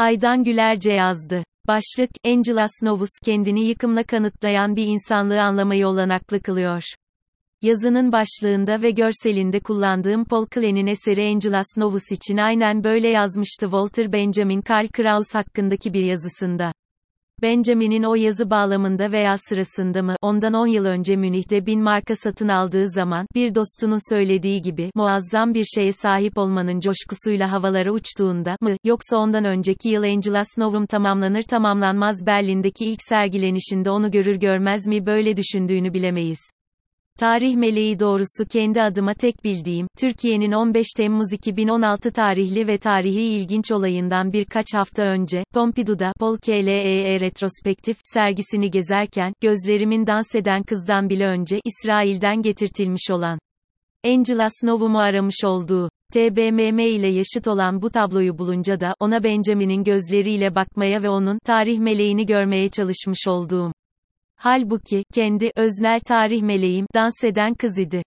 Aydan Gülerce yazdı. Başlık, Angelas Novus kendini yıkımla kanıtlayan bir insanlığı anlamayı olanaklı kılıyor. Yazının başlığında ve görselinde kullandığım Paul Klee'nin eseri Angelas Novus için aynen böyle yazmıştı Walter Benjamin Karl Kraus hakkındaki bir yazısında. Benjamin'in o yazı bağlamında veya sırasında mı, ondan 10 yıl önce Münih'te bin marka satın aldığı zaman, bir dostunun söylediği gibi, muazzam bir şeye sahip olmanın coşkusuyla havalara uçtuğunda mı, yoksa ondan önceki yıl Angelas Novum tamamlanır tamamlanmaz Berlin'deki ilk sergilenişinde onu görür görmez mi böyle düşündüğünü bilemeyiz. Tarih meleği doğrusu kendi adıma tek bildiğim, Türkiye'nin 15 Temmuz 2016 tarihli ve tarihi ilginç olayından birkaç hafta önce, Pompidou'da, Paul KLEE Retrospektif, sergisini gezerken, gözlerimin dans eden kızdan bile önce, İsrail'den getirtilmiş olan, Angelas Novum'u aramış olduğu, TBMM ile yaşıt olan bu tabloyu bulunca da, ona Benjamin'in gözleriyle bakmaya ve onun, tarih meleğini görmeye çalışmış olduğum, Halbuki, kendi, öznel tarih meleğim, dans eden kız idi.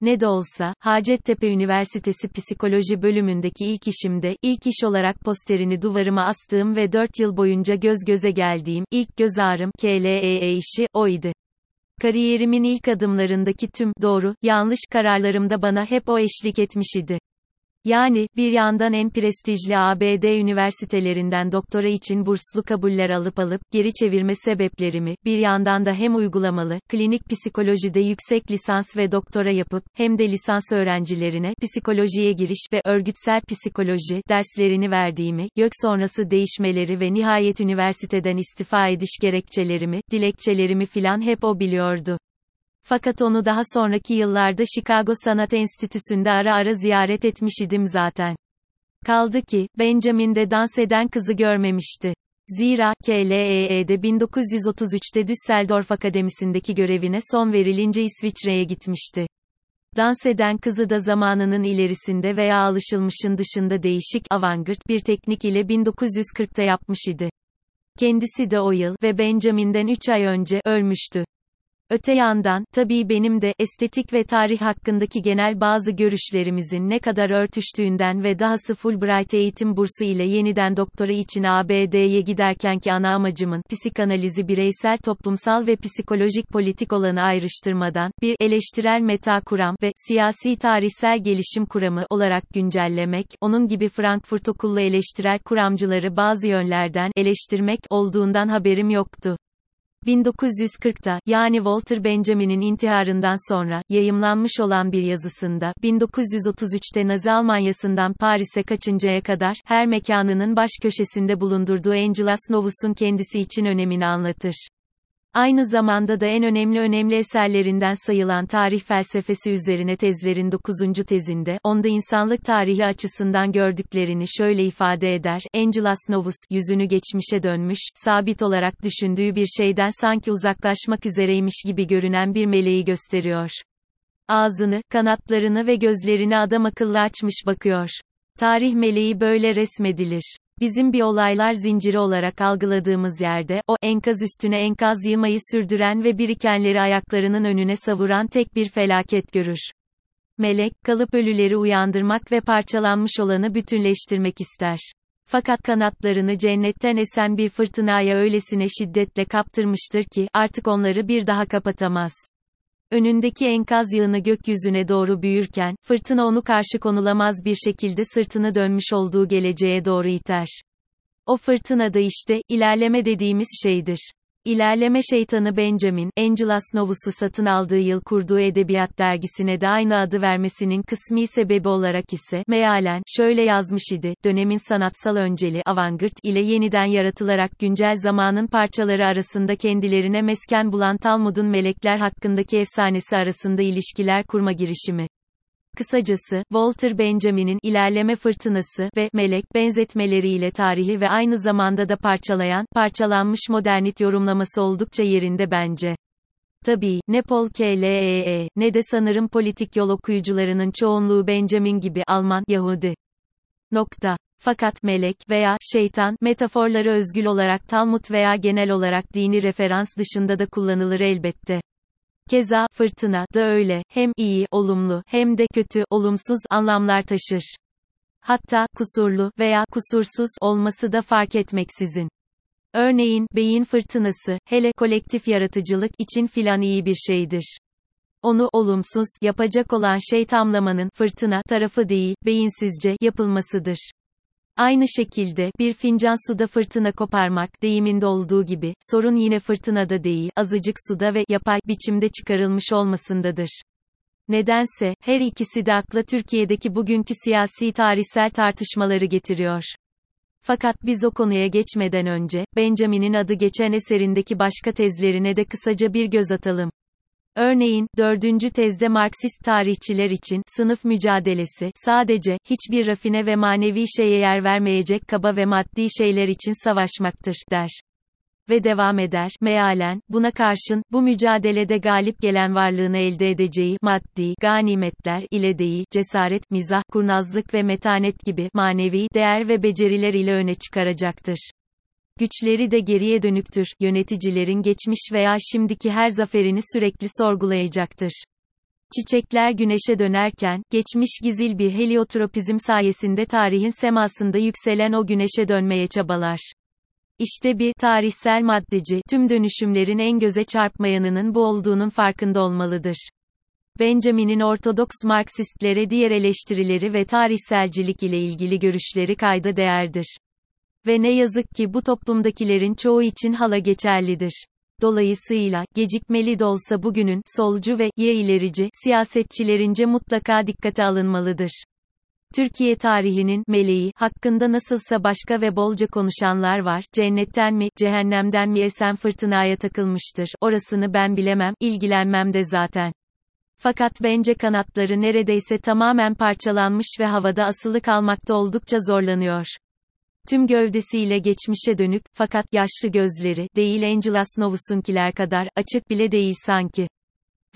Ne de olsa, Hacettepe Üniversitesi Psikoloji bölümündeki ilk işimde, ilk iş olarak posterini duvarıma astığım ve 4 yıl boyunca göz göze geldiğim, ilk göz ağrım, KLEE işi, oydu. Kariyerimin ilk adımlarındaki tüm, doğru, yanlış kararlarımda bana hep o eşlik etmiş idi. Yani, bir yandan en prestijli ABD üniversitelerinden doktora için burslu kabuller alıp alıp, geri çevirme sebeplerimi, bir yandan da hem uygulamalı, klinik psikolojide yüksek lisans ve doktora yapıp, hem de lisans öğrencilerine, psikolojiye giriş ve örgütsel psikoloji, derslerini verdiğimi, YÖK sonrası değişmeleri ve nihayet üniversiteden istifa ediş gerekçelerimi, dilekçelerimi filan hep o biliyordu. Fakat onu daha sonraki yıllarda Chicago Sanat Enstitüsü'nde ara ara ziyaret etmiş idim zaten. Kaldı ki, Benjamin de dans eden kızı görmemişti. Zira, KLEE'de 1933'te Düsseldorf Akademisi'ndeki görevine son verilince İsviçre'ye gitmişti. Dans eden kızı da zamanının ilerisinde veya alışılmışın dışında değişik, avantgard bir teknik ile 1940'ta yapmış idi. Kendisi de o yıl ve Benjamin'den 3 ay önce ölmüştü. Öte yandan, tabii benim de, estetik ve tarih hakkındaki genel bazı görüşlerimizin ne kadar örtüştüğünden ve dahası Fulbright eğitim bursu ile yeniden doktora için ABD'ye giderkenki ana amacımın, psikanalizi bireysel toplumsal ve psikolojik politik olanı ayrıştırmadan, bir, eleştirel meta kuram ve, siyasi tarihsel gelişim kuramı olarak güncellemek, onun gibi Frankfurt okullu eleştirel kuramcıları bazı yönlerden, eleştirmek, olduğundan haberim yoktu. 1940'ta, yani Walter Benjamin'in intiharından sonra, yayımlanmış olan bir yazısında, 1933'te Nazi Almanyası'ndan Paris'e kaçıncaya kadar, her mekanının baş köşesinde bulundurduğu Angelas Novus'un kendisi için önemini anlatır. Aynı zamanda da en önemli önemli eserlerinden sayılan tarih felsefesi üzerine tezlerin 9. tezinde, onda insanlık tarihi açısından gördüklerini şöyle ifade eder, Angelas Novus, yüzünü geçmişe dönmüş, sabit olarak düşündüğü bir şeyden sanki uzaklaşmak üzereymiş gibi görünen bir meleği gösteriyor. Ağzını, kanatlarını ve gözlerini adam akıllı açmış bakıyor. Tarih meleği böyle resmedilir. Bizim bir olaylar zinciri olarak algıladığımız yerde, o, enkaz üstüne enkaz yığmayı sürdüren ve birikenleri ayaklarının önüne savuran tek bir felaket görür. Melek, kalıp ölüleri uyandırmak ve parçalanmış olanı bütünleştirmek ister. Fakat kanatlarını cennetten esen bir fırtınaya öylesine şiddetle kaptırmıştır ki, artık onları bir daha kapatamaz. Önündeki enkaz yığını gökyüzüne doğru büyürken, fırtına onu karşı konulamaz bir şekilde sırtını dönmüş olduğu geleceğe doğru iter. O fırtına da işte, ilerleme dediğimiz şeydir. İlerleme şeytanı Benjamin, Angelas Novus'u satın aldığı yıl kurduğu edebiyat dergisine de aynı adı vermesinin kısmi sebebi olarak ise, mealen, şöyle yazmış idi, dönemin sanatsal önceli, avantgard ile yeniden yaratılarak güncel zamanın parçaları arasında kendilerine mesken bulan Talmud'un melekler hakkındaki efsanesi arasında ilişkiler kurma girişimi. Kısacası, Walter Benjamin'in ilerleme fırtınası ve melek benzetmeleriyle tarihi ve aynı zamanda da parçalayan, parçalanmış modernit yorumlaması oldukça yerinde bence. Tabii, ne Paul KLEE, ne de sanırım politik yol okuyucularının çoğunluğu Benjamin gibi Alman Yahudi. Nokta. Fakat melek veya şeytan metaforları özgül olarak Talmud veya genel olarak dini referans dışında da kullanılır elbette. Keza, fırtına da öyle, hem iyi, olumlu, hem de kötü, olumsuz anlamlar taşır. hatta kusurlu veya kusursuz olması da fark etmeksizin. Örneğin, beyin fırtınası, hele kolektif yaratıcılık için filan iyi bir şeydir. Onu olumsuz yapacak olan şey tamlamanın fırtına tarafı değil, beyinsizce yapılmasıdır. Aynı şekilde, bir fincan suda fırtına koparmak deyiminde olduğu gibi, sorun yine fırtınada değil, azıcık suda ve yapay biçimde çıkarılmış olmasındadır. Nedense, her ikisi de akla Türkiye'deki bugünkü siyasi tarihsel tartışmaları getiriyor. Fakat biz o konuya geçmeden önce, Benjamin'in adı geçen eserindeki başka tezlerine de kısaca bir göz atalım. Örneğin, dördüncü tezde Marksist tarihçiler için, sınıf mücadelesi, sadece, hiçbir rafine ve manevi şeye yer vermeyecek kaba ve maddi şeyler için savaşmaktır, der. Ve devam eder, mealen, buna karşın, bu mücadelede galip gelen varlığını elde edeceği, maddi, ganimetler ile değil, cesaret, mizah, kurnazlık ve metanet gibi, manevi, değer ve beceriler ile öne çıkaracaktır. Güçleri de geriye dönüktür, yöneticilerin geçmiş veya şimdiki her zaferini sürekli sorgulayacaktır. Çiçekler güneşe dönerken, geçmiş gizil bir heliotropizm sayesinde tarihin semasında yükselen o güneşe dönmeye çabalar. İşte bir tarihsel maddeci, tüm dönüşümlerin en göze çarpmayanının bu olduğunun farkında olmalıdır. Benjamin'in Ortodoks Marksistlere diğer eleştirileri ve tarihselcilik ile ilgili görüşleri kayda değerdir. Ve ne yazık ki bu toplumdakilerin çoğu için hala geçerlidir. Dolayısıyla, gecikmeli de olsa bugünün, solcu ve, ye ilerici, siyasetçilerince mutlaka dikkate alınmalıdır. Türkiye tarihinin meleği hakkında nasılsa başka ve bolca konuşanlar var. Cennetten mi, cehennemden mi esen fırtınaya takılmıştır. Orasını ben bilemem, ilgilenmem de zaten. Fakat bence kanatları neredeyse tamamen parçalanmış ve havada asılı kalmakta oldukça zorlanıyor. Tüm gövdesiyle geçmişe dönük, fakat yaşlı gözleri, değil Angelas Novus'unkiler kadar, açık bile değil sanki.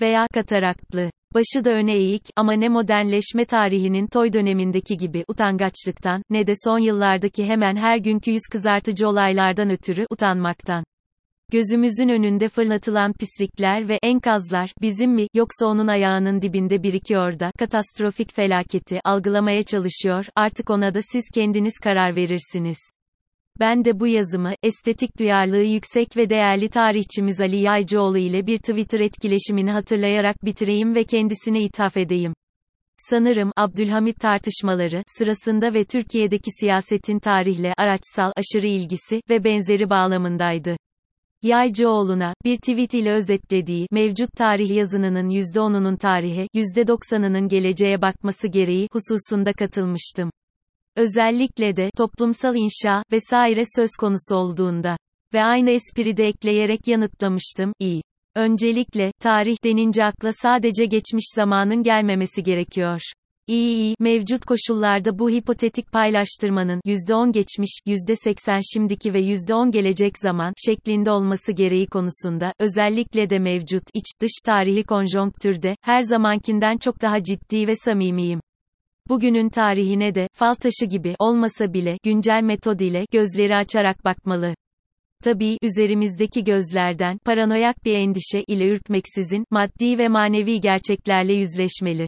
Veya kataraktlı. Başı da öne eğik, ama ne modernleşme tarihinin toy dönemindeki gibi utangaçlıktan, ne de son yıllardaki hemen her günkü yüz kızartıcı olaylardan ötürü utanmaktan. Gözümüzün önünde fırlatılan pislikler ve enkazlar bizim mi yoksa onun ayağının dibinde birikiyor da katastrofik felaketi algılamaya çalışıyor. Artık ona da siz kendiniz karar verirsiniz. Ben de bu yazımı, estetik duyarlılığı yüksek ve değerli tarihçimiz Ali Yaycıoğlu ile bir Twitter etkileşimini hatırlayarak bitireyim ve kendisine ithaf edeyim. Sanırım, Abdülhamit tartışmaları, sırasında ve Türkiye'deki siyasetin tarihle, araçsal, aşırı ilgisi, ve benzeri bağlamındaydı. Yaycıoğlu'na, bir tweet ile özetlediği, mevcut tarih yazınının %10'unun tarihe, %90'ının geleceğe bakması gereği, hususunda katılmıştım. Özellikle de, toplumsal inşa, vesaire söz konusu olduğunda. Ve aynı espri de ekleyerek yanıtlamıştım, iyi. Öncelikle, tarih denince akla sadece geçmiş zamanın gelmemesi gerekiyor. İyi mevcut koşullarda bu hipotetik paylaştırmanın %10 geçmiş, %80 şimdiki ve %10 gelecek zaman şeklinde olması gereği konusunda, özellikle de mevcut, iç, dış tarihi konjonktürde, her zamankinden çok daha ciddi ve samimiyim. Bugünün tarihine de, fal taşı gibi, olmasa bile, güncel metod ile, gözleri açarak bakmalı. Tabii, üzerimizdeki gözlerden, paranoyak bir endişe ile ürkmeksizin, maddi ve manevi gerçeklerle yüzleşmeli.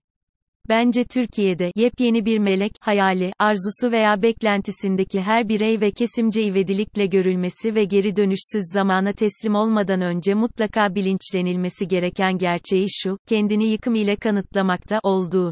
Bence Türkiye'de, yepyeni bir melek, hayali, arzusu veya beklentisindeki her birey ve kesimce ivedilikle görülmesi ve geri dönüşsüz zamana teslim olmadan önce mutlaka bilinçlenilmesi gereken gerçeği şu, kendini yıkım ile kanıtlamakta olduğu.